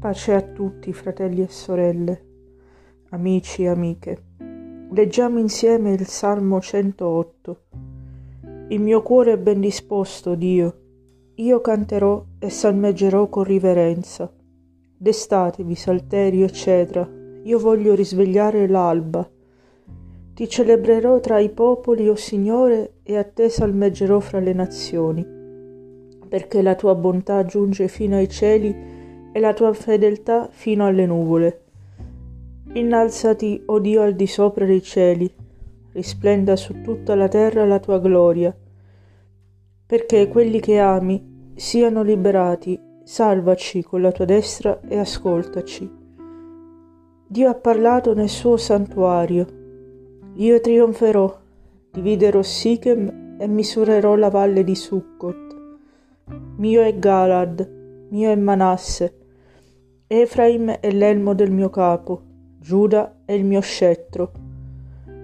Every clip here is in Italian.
Pace a tutti, fratelli e sorelle, amici e amiche. Leggiamo insieme il Salmo 108. Il mio cuore è ben disposto, Dio. Io canterò e salmeggerò con riverenza. Destatevi, salterio, eccetera. Io voglio risvegliare l'alba. Ti celebrerò tra i popoli, o oh Signore, e a te salmeggerò fra le nazioni perché la tua bontà giunge fino ai cieli e la tua fedeltà fino alle nuvole. Innalzati, o oh Dio, al di sopra dei cieli, risplenda su tutta la terra la tua gloria, perché quelli che ami siano liberati, salvaci con la tua destra e ascoltaci. Dio ha parlato nel suo santuario, io trionferò, dividerò Sichem e misurerò la valle di Succot mio è Galad, mio è Manasse, Efraim è l'elmo del mio capo, Giuda è il mio scettro,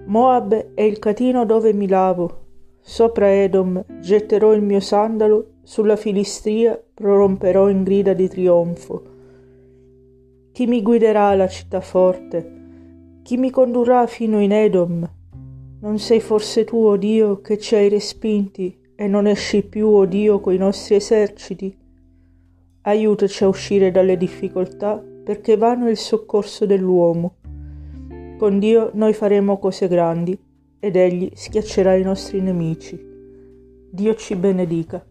Moab è il catino dove mi lavo, sopra Edom getterò il mio sandalo, sulla Filistria proromperò in grida di trionfo. Chi mi guiderà alla città forte? Chi mi condurrà fino in Edom? Non sei forse tu, o Dio, che ci hai respinti e non esci più, o Dio, coi nostri eserciti. Aiutaci a uscire dalle difficoltà, perché vano il soccorso dell'uomo. Con Dio noi faremo cose grandi, ed Egli schiaccerà i nostri nemici. Dio ci benedica.